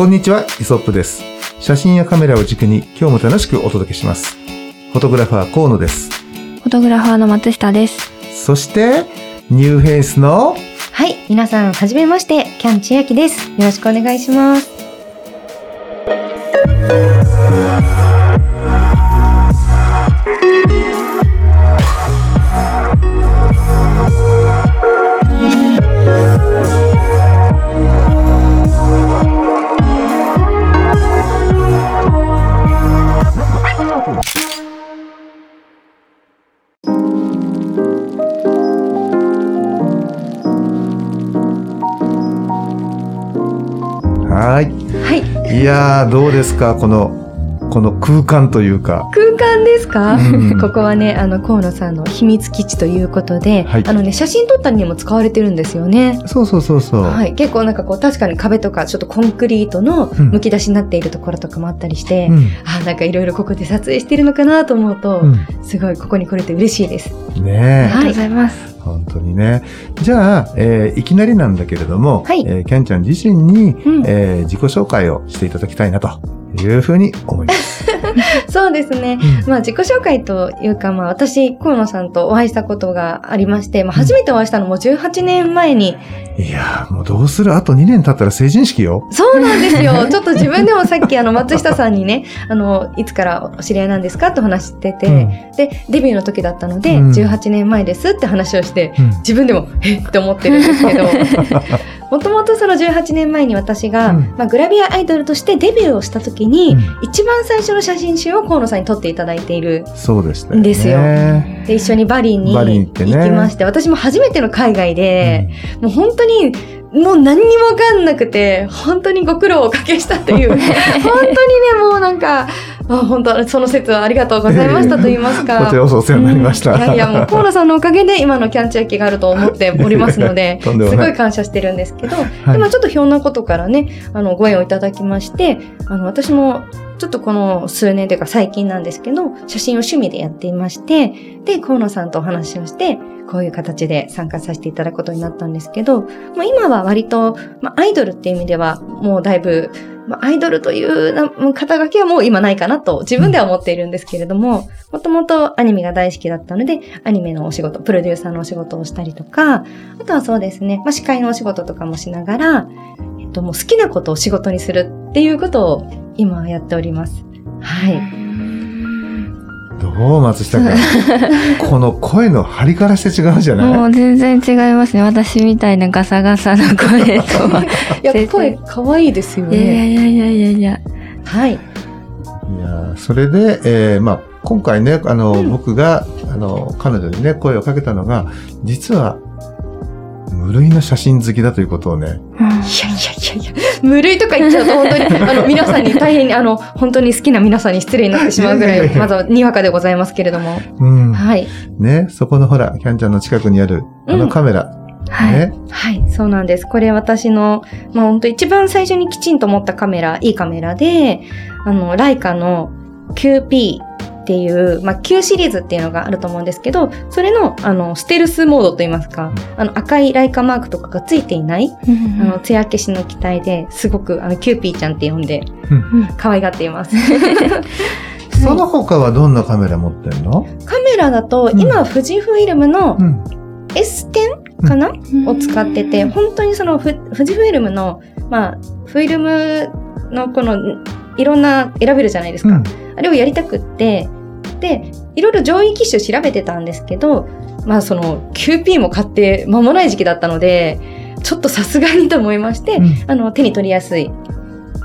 こんにちは、イソップです。写真やカメラを軸に今日も楽しくお届けします。フォトグラファー河野です。フォトグラファーの松下です。そして、ニューフェイスのはい、皆さん、はじめまして、キャン千秋です。よろしくお願いします。ははい、ーい。いやー、どうですかこの、この空間というか。空間ですか、うん ここはね、あの、河野さんの秘密基地ということで、はいあのね、写真撮ったりにも使われてるんですよね。そうそうそうそう。はい、結構なんかこう、確かに壁とか、ちょっとコンクリートのうんむき出しになっているところとかもあったりして、うん。あ、なんかいろいろここで撮影してるのかなと思うと、うすごいここに来れて嬉しいです。ん。ねはいありがとうございます。え。本当にね。じゃあ、えーいきなりなんだけれども、はいえーキャンちゃん自身に、うんえー自己紹介をしていただきたいなというふうに思います。そうですね。うん。まあ自己紹介というか、まあ私、河野さんとお会いしたことがありまして、まあ初めてお会いしたのも18年前に、いやー、もうどうする？あと2年経ったら成人式よ。そうなんですよ。ちょっと自分でもさっきあの松下さんにね、あの、いつからお知り合いなんですか？って話してて、うん。で、デビューの時だったので、うん。18年前ですって話をして、うん。自分でも、え？って思ってるんですけど、もともとその18年前に私が、うん。まあ、グラビアアイドルとしてデビューをした時に、うん。一番最初の写真集を河野さんに撮っていただいているそうでした。ですよ。で、一緒にバリにバリに行きまして、私も初めての海外で、もう本当に、もう何にもわかんなくて、本当にご苦労をおかけしたという、本当にね、もうなんか、あ本当、その説はありがとうございましたと言いますか。こちらこそお世話になりました。うんいやいや、もう河野さんのおかげで今のキャンチャーキがあると思っておりますので、すごい感謝してるんですけど、はいでまあちょっとひょんなことからね、あの、ご縁をいただきまして、あの、私も、ちょっとこの数年というか最近なんですけど、写真を趣味でやっていまして、で、河野さんとお話をして、こういう形で参加させていただくことになったんですけど、まあ、今は割と、まあ、アイドルっていう意味では、もうだいぶ、まあ、アイドルという肩書きはもう今ないかなと自分では思っているんですけれども、もともとアニメが大好きだったので、アニメのお仕事、プロデューサーのお仕事をしたりとか、あとはそうですね、まあ、司会のお仕事とかもしながら、と、もう好きなことを仕事にするっていうことを今はやっております。はい。どう松下君。この声の張りからして違うじゃもない？う全然違いますね。私みたいなガサガサな声とは。いや声可愛いですよいやいやね。いやいやいやいや。はい。いやーそれで、えーまあ、今回ね、あの、うん僕が、あの、彼女にね、声をかけたのが、実は、無類の写真好きだということをね、いやいやいやいや、無類とか言っちゃうと本当に、あの、皆さんに大変に、あの、本当に好きな皆さんに失礼になってしまうぐらい、まずはにわかでございますけれども。うん。はい。ね、そこのほら、キャンちゃんの近くにある、あのカメラ、はい。ね、はい、そうなんです。これ私の、まあ本当一番最初にきちんと持ったカメラ、いいカメラで、あの、ライカの QP っていう、まあ Q シリーズっていうのがあると思うんですけど、それの、あの、ステルスモードといいますか、あの、赤いライカマークとかがついていない、あの、艶消しの機体ですごく、あの、キューピーちゃんって呼んで、うん。可愛がっています。その他はどんなカメラ持ってんの？カメラだと、うん。今、富士フイルムのうん。S10 かな、を使ってて、本当にそのフ富士フイルムの、まあ、フィルムのこの、いろんな選べるじゃないですか。うん。あれをやりたくって、で、いろいろ上位機種調べてたんですけど、まあその QP も買って間もない時期だったので、ちょっとさすがにと思いまして、うんあの、手に取りやすい、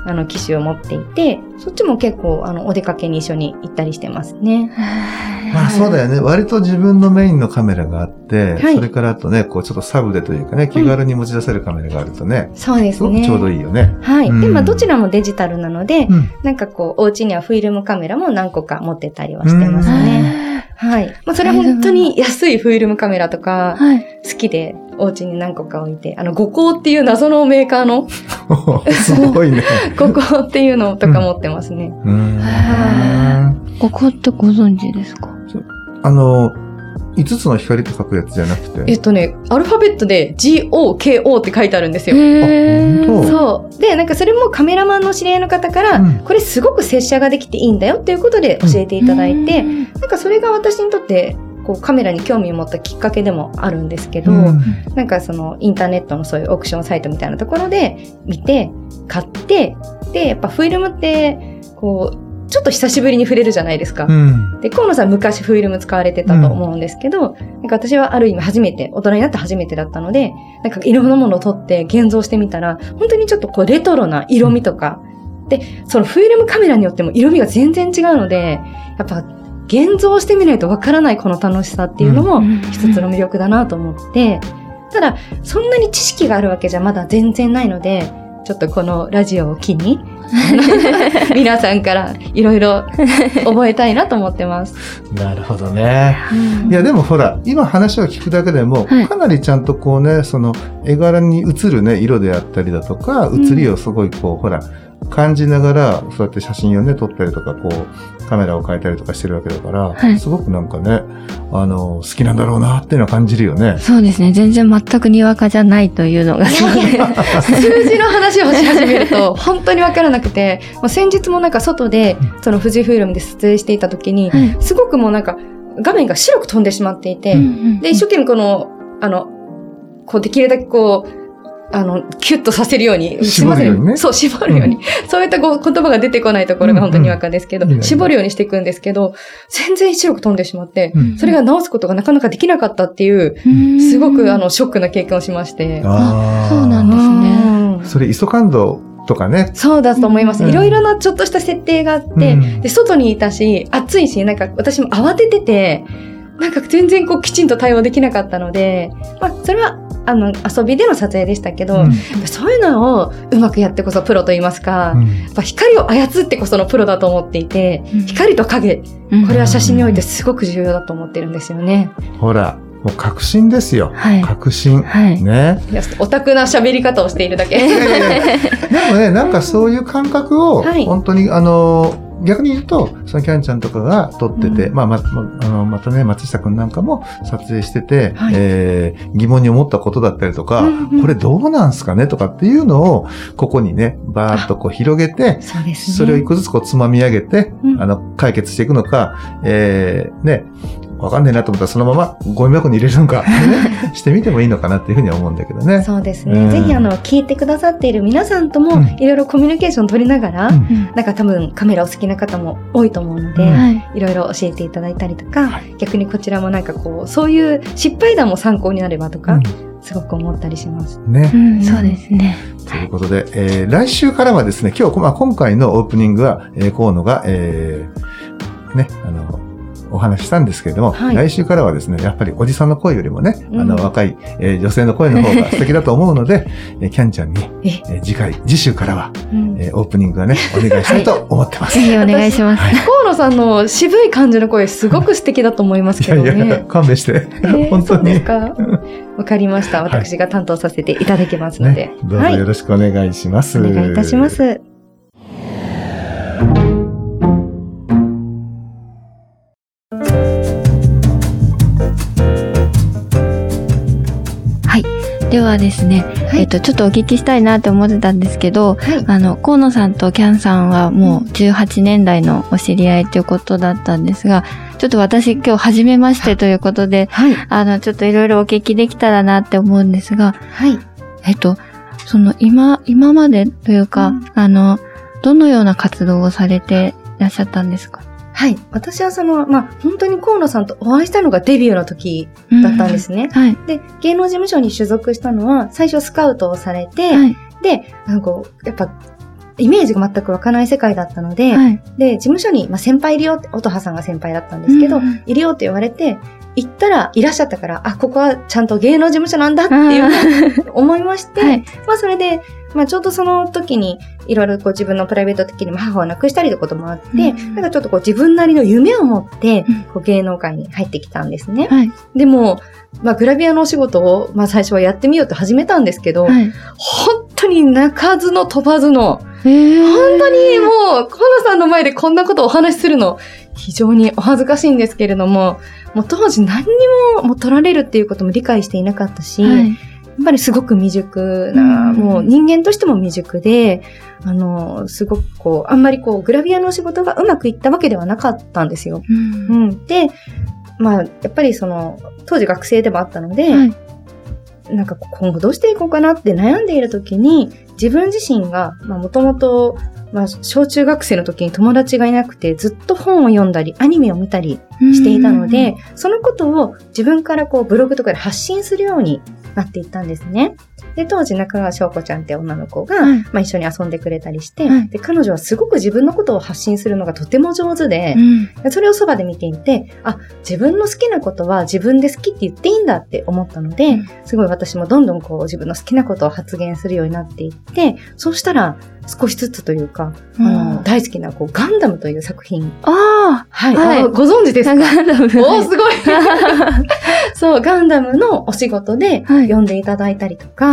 あの、機種を持っていて、そっちも結構、あの、お出かけに一緒に行ったりしてますね。まあそうだよね。割と自分のメインのカメラがあって、はいそれからあとね、こうちょっとサブでというかね、気軽に持ち出せるカメラがあるとね、そうですすね。ちょうどいいよね。はい。うんで、まあ、どちらもデジタルなので、うん。なんかこう、お家にはフィルムカメラも何個か持ってたりはしてますね。はい。まあ、それは本当に安いフィルムカメラとか、はい。好きで、お家に何個か置いて、あの、五光っていう謎のメーカーの すごいね。五光っていうのとか持ってますね。うーんここってご存知ですか？あの、5つの光って書くやつじゃなくて。えっとね、アルファベットで GOKO って書いてあるんですよ。そう。で、なんかそれもカメラマンの知り合いの方から、うんこれすごく拙者ができていいんだよっていうことで教えていただいて、なんかそれが私にとって、こうカメラに興味を持ったきっかけでもあるんですけど、うんなんかそのインターネットのそういうオークションサイトみたいなところで見て、買って、で、やっぱフィルムって、こう、ちょっと久しぶりに触れるじゃないですか。うん。で、河野さん昔フィルム使われてたと思うんですけど、なんか私はある意味初めて、大人になって初めてだったので、なんかいろんなものを撮って現像してみたら、本当にちょっとこうレトロな色味とか、で、そのフィルムカメラによっても色味が全然違うので、やっぱ現像してみないとわからないこの楽しさっていうのも一つの魅力だなと思って、ただ、そんなに知識があるわけじゃまだ全然ないので、ちょっとこのラジオを機に、皆さんからいろいろ覚えたいなと思ってます。なるほどね。いや、でもほら、今話を聞くだけでも、はい。かなりちゃんとこうね、その絵柄に映るね、色であったりだとか、ん。映りをすごいこう、ほら、感じながら、そうやって写真をね、撮ったりとか、こう、カメラを変えたりとかしてるわけだから、はいすごくなんかね、あの、好きなんだろうなっていうのは感じるよね。そうですね。全然全くにわかじゃないというのがすごい。数字の話をし始めると 本当にわからなくて、もう先日もなんか外でその富士フイルムで撮影していた時に、はいすごくもうなんか画面が白く飛んでしまっていて、うんで、一生懸命この、あの、こうできるだけこう、あの、キュッとさせるように、すいませ絞るようにねん。そう、絞るように。そういったこう言葉が出てこないところが本当ににわかですけど、うんうん絞るようにしていくんですけど、全然白く飛んでしまって、うんそれが直すことがなかなかできなかったっていう、うんすごくあの、ショックな経験をしまして。あーそうなんですね。うんそれ、ISO 感度とかね。そうだと思います。うんいろいろなちょっとした設定があって、うんで、外にいたし、暑いし、なんか私も慌ててて、なんか全然こうきちんと対応できなかったので、まあ、それは、あの、遊びでの撮影でしたけど、うんそういうのをうまくやってこそプロと言いますか、うんやっぱ光を操ってこそのプロだと思っていて、うん光と影、うんこれは写真においてすごく重要だと思ってるんですよね。ほら、もう確信ですよ。はい。確信。はい。ね。オタクな喋り方をしているだけ。いやいやいや でもね、なんかそういう感覚を、はい本当に、あの、逆に言うと、そのキャンちゃんとかが撮ってて、うん。まあ、ま、まあの、またね、松下くんなんかも撮影してて、はい。えー疑問に思ったことだったりとか、うんうん。これどうなんすかねとかっていうのを、ここにね、バーッとこう広げて、そね。それを一個ずつこうつまみ上げて、うん。あの、解決していくのか、えー、ね、わかんないなと思ったらそのままゴミ箱に入れるのか、ね、してみてもいいのかなっていうふうには思うんだけどね。そうですね。うんぜひあの、聞いてくださっている皆さんともうん、いろいろコミュニケーション取りながら、うんうんなんか多分カメラお好きな方も多いと思うので、い。いろいろ教えていただいたりとか、はい逆にこちらもなんかこう、そういう失敗談も参考になればとか、うすごく思ったりします。んねう。ん、そうですね。ということで、えー来週からはですね、今日、まあ、今回のオープニングは、えー河野が、えーね、あの、お話ししたんですけれども、はい来週からはですね、やっぱりおじさんの声よりもね、うんあの、若い、えー女性の声の方が 素敵だと思うので、えーキャンちゃんに、え、えー次回、次週からは、うんえーオープニングはね、お願いしたいと思ってます。ぜひお願いします。河野さんの渋い感じの声、すごく素敵だと思いますいやけどね。いや、勘弁して。えー 本当に。そうですかわかりました。私が担当させていただきますので。ね、どうぞはい。よろしくお願いします。お願いいたしま。す。ではですね、はいえっと、ちょっとお聞きしたいなって思ってたんですけど、はい。あの、河野さんとキャンさんはもう18年代のお知り合いということだったんですが、ちょっと私今日初めましてということで、はい。あの、ちょっといろいろお聞きできたらなって思うんですが、はい。えっと、その今、今までというか、うんあの、どのような活動をされていらっしゃったんですか？はい。私はその、まあ、本当に河野さんとお会いしたのがデビューの時だったんですね。はい。で、芸能事務所に所属したのは、最初スカウトをされて、はい。で、なんかやっぱ、イメージが全く湧かない世界だったので、はい。で、事務所に、まあ、先輩いるよって、音羽さんが先輩だったんですけど、うんいるよって言われて、行ったらいらっしゃったから、あ、ここはちゃんと芸能事務所なんだっていう思いまして、はい。まあそれで、まあちょうどその時に、いろいろこう自分のプライベート的にも母を亡くしたりということもあって、うんなんかちょっとこう自分なりの夢を持ってうん、こう芸能界に入ってきたんですね。はい。でも、まあグラビアのお仕事を、まあ最初はやってみようと始めたんですけど、はい。本当に泣かずの飛ばずの、えー、本当にもう、河野さんの前でこんなことをお話しするの、非常にお恥ずかしいんですけれども、もう当時何にももう取られるっていうことも理解していなかったし、はい。っぱりすごく未熟な、うんもう人間としても未熟で、あの、すごくこう、あんまりこう、グラビアの仕事がうまくいったわけではなかったんですよ。うんうん。で、まあ、やっぱりその、当時学生でもあったので、はいなんか今後どうしていこうかなって悩んでいる時に、自分自身が、まあもともと、まあ小中学生の時に友達がいなくて、ずっと本を読んだり、アニメを見たりしていたので、そのことを自分からこうブログとかで発信するようになっていったんですね。で、当時中川翔子ちゃんって女の子が、はいまあ一緒に遊んでくれたりして、はいで、彼女はすごく自分のことを発信するのがとても上手で、うん。でそれをそばで見ていて、あ、自分の好きなことは自分で好きって言っていいんだって思ったので、うん。すごい私もどんどんこう自分の好きなことを発言するようになっていって、そうしたら少しずつというか、あの、大好きなこうガンダムという作品。あはい。はい。あご存知ですか？ガンダム。おー、すごい。そう、ガンダムのお仕事ではい。読んでいただいたりとか、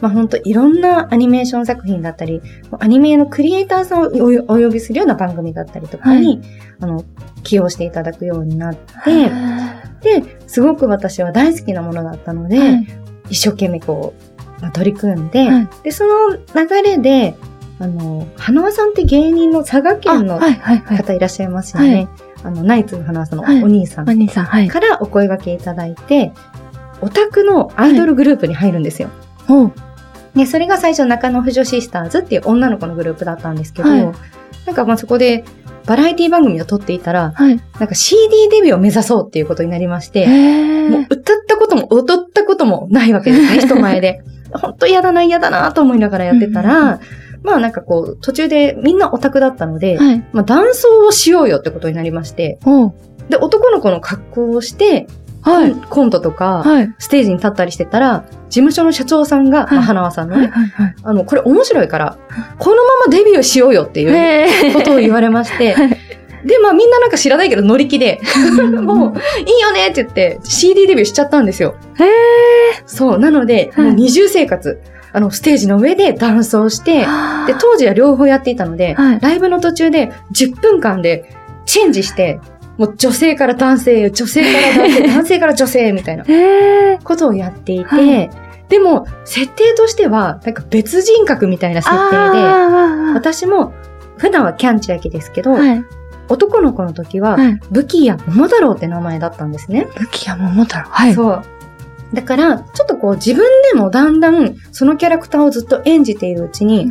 まあ本当いろんなアニメーション作品だったり、アニメのクリエイターさんをおお呼びするような番組だったりとかに、あの、起用していただくようになって、で、すごく私は大好きなものだったので、はい一生懸命こう、まあ取り組んで、はいで、その流れで、あの、花輪さんって芸人の佐賀県の。方いらっしゃいますよね。はいあの、ナイツの花輪さんのはいお兄さんお兄さん、はい。からお声掛けいただいて、オタクのアイドルグループに入るんですよ。おうで、それが最初中野婦女シスターズっていう女の子のグループだったんですけど、はいなんかまあそこでバラエティ番組を撮っていたら、はい。なんか CD デビューを目指そうっていうことになりまして、へもう歌ったことも踊ったこともないわけですね、人前で。本当嫌だな、嫌だなと思いながらやってたら、うんうんまあなんかこう、途中でみんなオタクだったので、はい。まあ男装をしようよってことになりまして、で、男の子の格好をして、はい。コントとか、はい。ステージに立ったりしてたら、事務所の社長さんが、はいまあ、花輪さんのはい。ね、はい。あの、これ面白いから、このままデビューしようよっていうへことを言われまして、はいで、まあみんななんか知らないけど乗り気で、ー もう、いいよねって言って CD デビューしちゃったんですよ。へーそう。なので、はいもう二重生活。あの、ステージの上でダンスをして、で、当時は両方やっていたので、はいライブの途中で10分間でチェンジして、もう女性から男性、女性から男性、男性から女性みたいなことをやっていて、はいでも、設定としては、なんか別人格みたいな設定で、私も、普段はキャンチアキですけど、はい。男の子の時は、はい。武器や桃太郎って名前だったんですね。武器や桃太郎。はい。そう。だから、ちょっとこう自分でもだんだんそのキャラクターをずっと演じているうちに、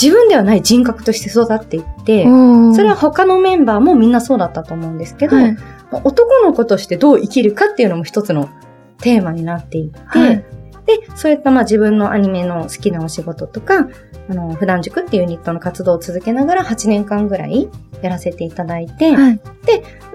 自分ではない人格として育っていって、それは他のメンバーもみんなそうだったと思うんですけど、はい。男の子としてどう生きるかっていうのも一つのテーマになっていって、はいで、そういったまあ自分のアニメの好きなお仕事とか、あの、普段塾っていうユニットの活動を続けながら8年間ぐらいやらせていただいて、やはい。っ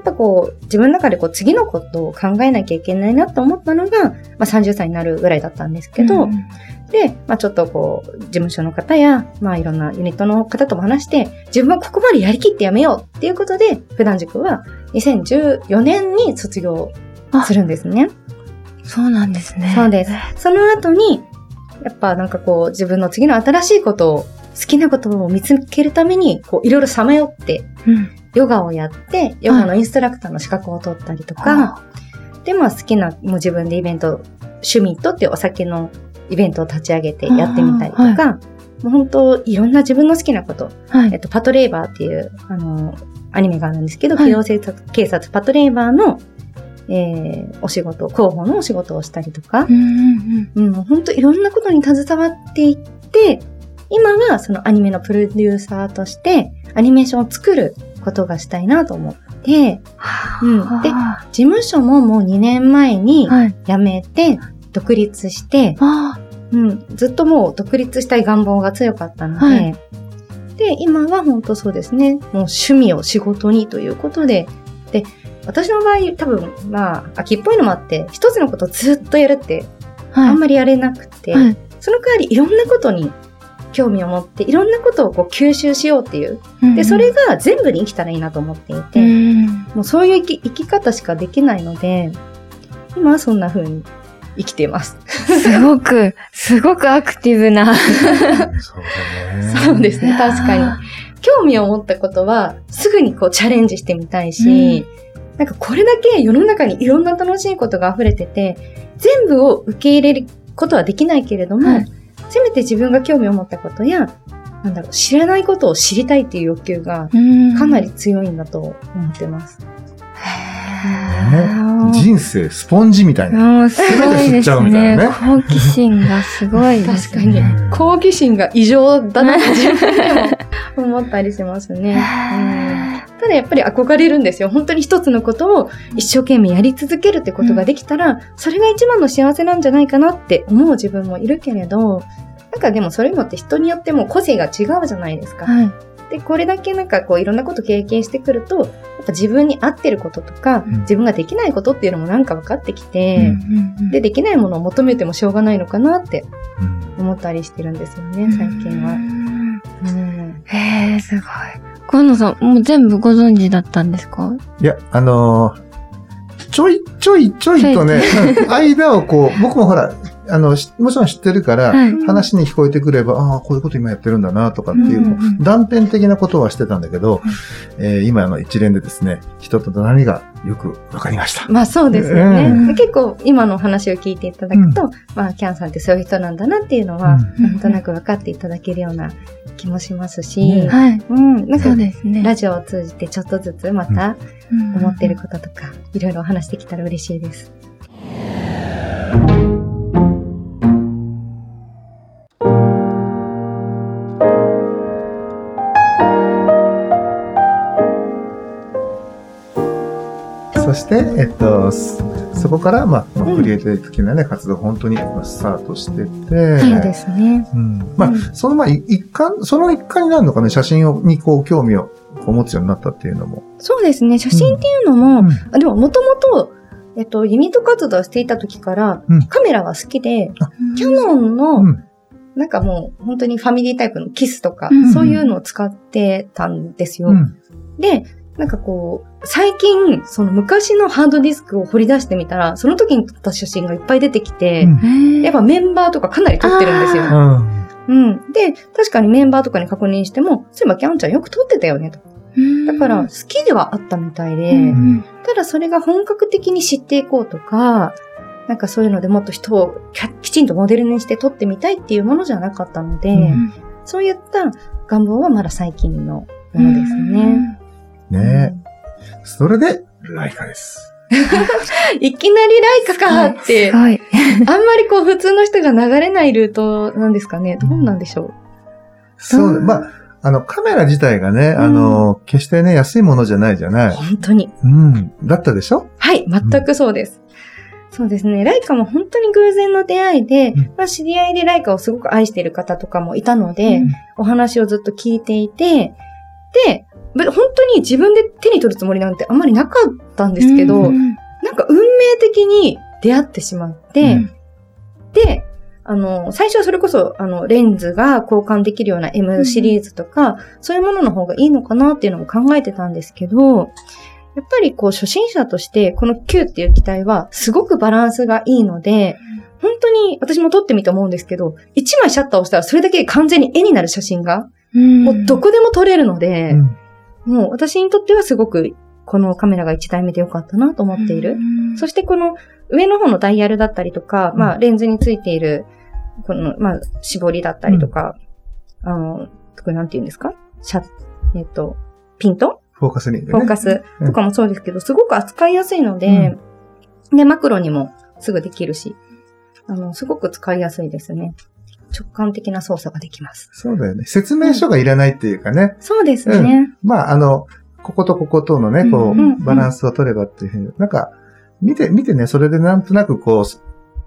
ぱこう、自分の中でこう次のことを考えなきゃいけないなと思ったのが、まあ30歳になるぐらいだったんですけど、うんで、まあちょっとこう、事務所の方や、まあいろんなユニットの方とも話して、自分はここまでやりきってやめようっていうことで、普段塾は2014年に卒業するんですね。そうなんですね。そうです。その後に、やっぱなんかこう、自分の次の新しいことを、好きなことを見つけるために、こう、いろいろさまよって、うん。ヨガをやって、ヨガのインストラクターの資格を取ったりとか、で、まあ好きな、もう自分でイベント、趣味とってお酒のイベントを立ち上げてやってみたりとか、もう本当いろんな自分の好きなこと、はい。えっと、パトレーバーっていう、あの、アニメがあるんですけど、はい。機動警察警察パトレーバーの、えー、お仕事、広報のお仕事をしたりとかう、んうんうん、本当いろんなことに携わっていって、今はそのアニメのプロデューサーとして、アニメーションを作ることがしたいなと思って、うん。では事務所ももう2年前に。辞めて、独立して、あうん、ずっともう独立したい願望が強かったので、はい。で、今は本当そうですね、もう趣味を仕事にということで、で、私の場合多分、まあ、秋っぽいのもあって、一つのことをずっとやるって、あ、んまりやれなくて、はい。その代わりいろんなことに興味を持って、いろんなことをこう吸収しようっていう。で、それが全部に生きたらいいなと思っていて、うん、もうそういう生き生き方しかできないので、今はそんな風に生きています。すごく、すごくアクティブな。そうだね。そうですね、確かに。興味を持ったことは、すぐにこうチャレンジしてみたいし、なんかこれだけ世の中にいろんな楽しいことが溢れてて、全部を受け入れることはできないけれども、はいせめて自分が興味を持ったことや、なんだろう、知らないことを知りたいっていう欲求がうんかなり強いんだと思ってます。ね人生スポンジみたいな。もうすごいです全て吸っちゃうみたいね。なね好奇心がすごいです確かにうん好奇心が異常だなって自分でも思ったりしますね。うんただやっぱり憧れるんですよ。本当に一つのことを一生懸命やり続けるってことができたら、それが一番の幸せなんじゃないかなって思う自分もいるけれど、なんかでもそういうのって人によっても個性が違うじゃないですか。はい。で、これだけなんかこういろんなこと経験してくると、やっぱ自分に合ってることとか、うん。自分ができないことっていうのもなんか分かってきうて、んで、できないものを求めてもしょうがないのかなってうん思ったりしてるんですよね、最近は。うん。へえ、すごい。河野さん、もう全部ご存知だったんですか？いや、あのーちょいちょいちょいとね、うん間をこう、僕もほら、あの、しもちろん知ってるから、はい。話に聞こえてくれば、ああ、こういうこと今やってるんだな、とかっていう、うんうんうん断片的なことはしてたんだけど、えー今の一連でですね、人と何がよくわかりました。まあそうですよね。うん結構今のお話を聞いていただくと、まあキャンさんってそういう人なんだなっていうのは、うんなんとなく分かっていただけるような気もしますし、ねはい。うん、なんかそうですね。ラジオを通じてちょっとずつまたうん思ってることとか、いろいろお話できたら嬉しいです。そして、えっと、そそこから、まあ、クリエイティブ的なね、活動、本当にまあスタートしてて、そうですね。うんまあ、うんそのまあ、い一環、その一環になるのかね、写真をにこう、興味をこう持つようになったっていうのも。そうですね。写真っていうのも、うんあでももともと、えっと、ユニット活動をしていた時から、うんカメラが好きで、あキャノンの、うんなんかもう本当にファミリータイプのキスとか、うんそういうのを使ってたんですよ。うん。で、なんかこう、最近、その昔のハードディスクを掘り出してみたら、その時に撮った写真がいっぱい出てきて、うんやっぱメンバーとかかなり撮ってるんですよ。うん。うん。で、確かにメンバーとかに確認しても、そういえばキャンちゃんよく撮ってたよねと。だから、好きではあったみたいで、うんただそれが本格的に知っていこうとか、なんかそういうのでもっと人をきちんとモデルにして撮ってみたいっていうものじゃなかったので、うんそういった願望はまだ最近のものですね。ねそれで、ライカです。う んいきなりライカかって、すごい。あんまりこう普通の人が流れないルートなんですかね。どうなんでしょそうう、んまあ、あの、カメラ自体がね、あの、決してね、安いものじゃないじゃう。ない。本当に。うん。だったでしょ？はい、全くそうです。そうですね。ライカも本当に偶然の出会いで、うんまあ、知り合いでライカをすごく愛している方とかもいたので、うんお話をずっと聞いていて、で、ぶ本当に自分で手に取るつもりなんてあんまりなかったんですけど、うんなんか運命的に出会ってしまって、うん。で、あの、最初はそれこそ、あの、レンズが交換できるような M シリーズとか、そういうものの方がいいのかなっていうのも考えてたんですけど、やっぱりこう初心者として、この Q っていう機体はすごくバランスがいいので、本当に私も撮ってみて思うんですけど、1枚シャッターを押したらそれだけで完全に絵になる写真が、うん。もうどこでも撮れるので、うんもう私にとってはすごくこのカメラが1台目で良かったなと思っている。うん。そしてこの上の方のダイヤルだったりとか、まあレンズについている、この、まあ絞りだったりとか、あの、これなんて言うんですか？シャえっ、と、ピント？フォーカスに、ね。フォーカスとかもそうですけど、すごく扱いやすいので、で、マクロにもすぐできるし、あの、すごく使いやすいですね。直感的な操作ができます。そうだよね。説明書がいらないっていうかね。そうですね。まあ、あの、こことこことのね、こうんうんう、バランスを取ればっていうふうに、なんか、見て、見てね、それでなんとなくこう、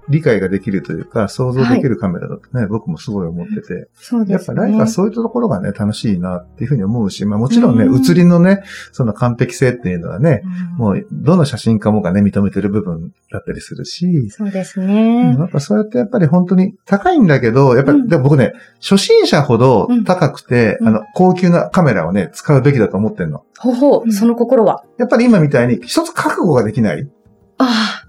理解ができるというか、想像できるカメラだとね、僕もすごい思ってて。そうですね。やっぱライカはそういったところがね、楽しいなっていうふうに思うし、まあもちろんね、うん写りのね、その完璧性っていうのはね、うんもう、どの写真家もがね、認めてる部分だったりするし、そうですうんね。やっぱそうやってやっぱり本当に高いんだけど、やっぱり、うんでも僕ね、初心者ほど高くて、うんあの、高級なカメラをね、使うべきだと思ってんの。ほほう、うんその心は。やっぱり今みたいに一つ覚悟ができない。あ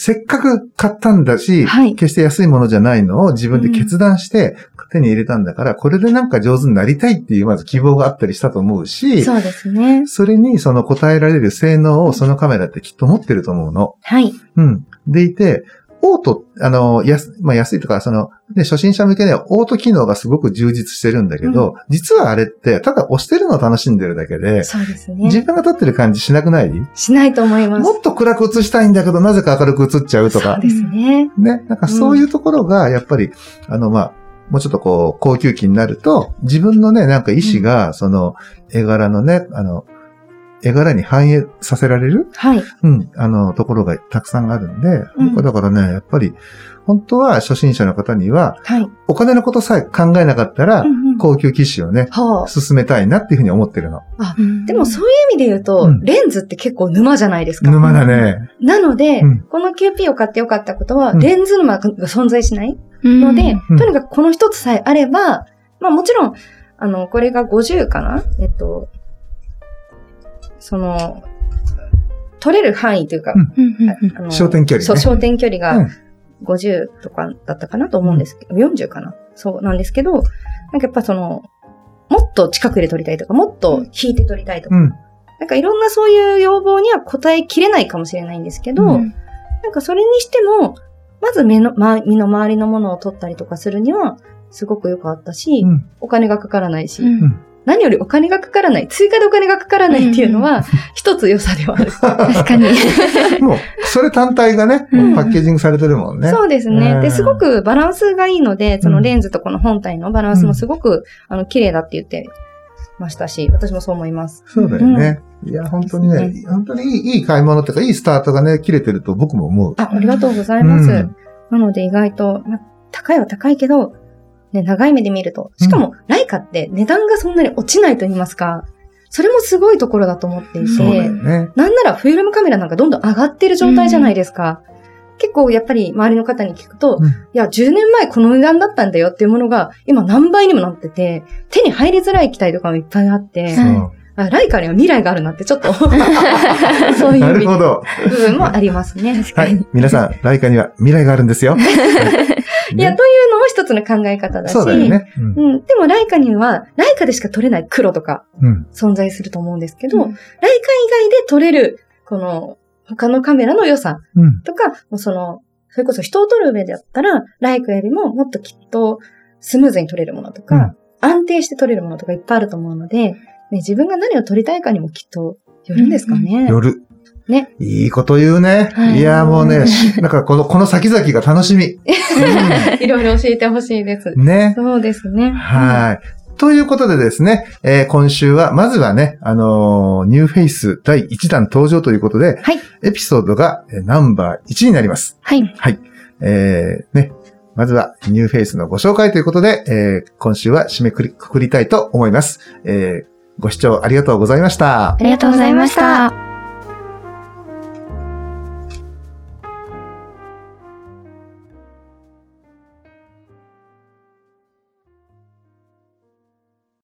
せっかく買ったんだし、はい決して安いものじゃないのを自分で決断して手に入れたんだから、これでなんか上手になりたいっていうまず希望があったりしたと思うあ、し、そうですね。それにその答えられる性能をそのカメラってきっと持ってると思うの。はい。うん。でいて、オート、あの、安、まあ、安いとか、その、ね、初心者向けにはオート機能がすごく充実してるんだけど、実はあれって、ただ押してるのを楽しんでるだけで、そうですね。自分が撮ってる感じしなくない？しないと思います。もっと暗く映したいんだけど、なぜか明るく映っちゃうとかそう。ですね。ね。なんかそういうところが、やっぱり、あの、まあ、もうちょっとこう、高級機になると、自分のね、なんか意思が、その、絵柄のね、あの、絵柄に反映させられる？はい。うん、あの、ところがたくさんあるんで、うんだからね、やっぱり、本当は初心者の方には、はい。お金のことさえ考えなかったら、うんうん高級機種をね、はあ。進めたいなっていうふうに思ってるの。でもそういう意味で言うと、うんレンズって結構沼じゃないですか。沼だね。なので、うんこの QP を買ってよかったことは、うんレンズ沼が存在しないうんので、うんとにかくこの一つさえあれば、まあもちろん、あの、これが50かな？えっと、その、取れる範囲というか、焦点距離ね。そう、焦点距離うん。が50とかだったかなと思うんですけど、40かな。そうなんですけど、なんかやっぱその、もっと近くで撮りたいとか、もっと引いて撮りたいとか、うん。なんかいろんなそういう要望には応えきれないかもしれないんですけど、うん。なんかそれにしても、まず目の、ま、身の回りのものを取ったりとかするには、すごく良かったし、うん。お金がかからないし、うん何よりお金がかからない、追加でお金がかからないっていうのは、一つ良さではある。確かに。もう、それ単体がね、うんパッケージングされてるもんね。そうですね。うんで、すごくバランスがいいので、そのレンズとこの本体のバランスもすごく、あの、綺麗だって言ってましたし、私もそう思います。そうだよね。いや、本当にねで、本当にいいいい買い物っていうか、いいスタートがね、切れてると僕も思う。あ、ありがとうございます。うんなので意外と、まあ、高いは高いけど、ね、長い目で見ると。しかも、ライカって値段がそんなに落ちないと言いますか、それもすごいところだと思っていて、ね。なんならフィルムカメラなんかどんどん上がってる状態じゃないですか。結構やっぱり周りの方に聞くと、うんいや、10年前この値段だったんだよっていうものが、今何倍にもなってて、手に入りづらい機体とかもいっぱいあって、ライカには未来があるなってちょっと、そういうなるほど。部分もありますね。はい。皆さん、ライカには未来があるんですよ。い や、ねというのも一つの考え方だし、そうだよね。うんうん。でも、ライカには、ライカでしか撮れない黒とかうん。存在すると思うんですけど、うんライカ以外で撮れる、この、他のカメラの良さうん。とか、もうその、それこそ人を撮る上だったら、ライカよりももっときっとスムーズに撮れるものとか、うん安定して撮れるものとかいっぱいあると思うので、ね、自分が何を撮りたいかにもきっとよるんですかね。夜。ね。いいこと言うね。はいいや、もうね、し なんかこの、この先々が楽しみ。う いろいろ教えてほしいです。んね。そうですね。はい。ということでですね、えー今週は、まずはね、あのーニューフェイス第1弾登場ということで、はいエピソードがえーナンバー1になります。はい。はい。えーね、まずはニューフェイスのご紹介ということで、えー今週は締めくくりたいと思います。えーご視聴ありがとうございましたあ。りがとうございました。